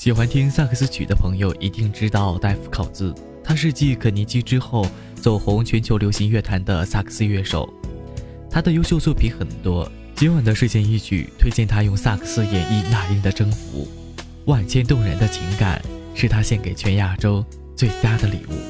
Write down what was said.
喜欢听萨克斯曲的朋友一定知道戴夫考兹。他是继肯尼基之后走红全球流行乐坛的萨克斯乐手。他的优秀作品很多今晚的睡前一曲推荐他用萨克斯演绎那英的征服。万千动人的情感是他献给全亚洲最佳的礼物。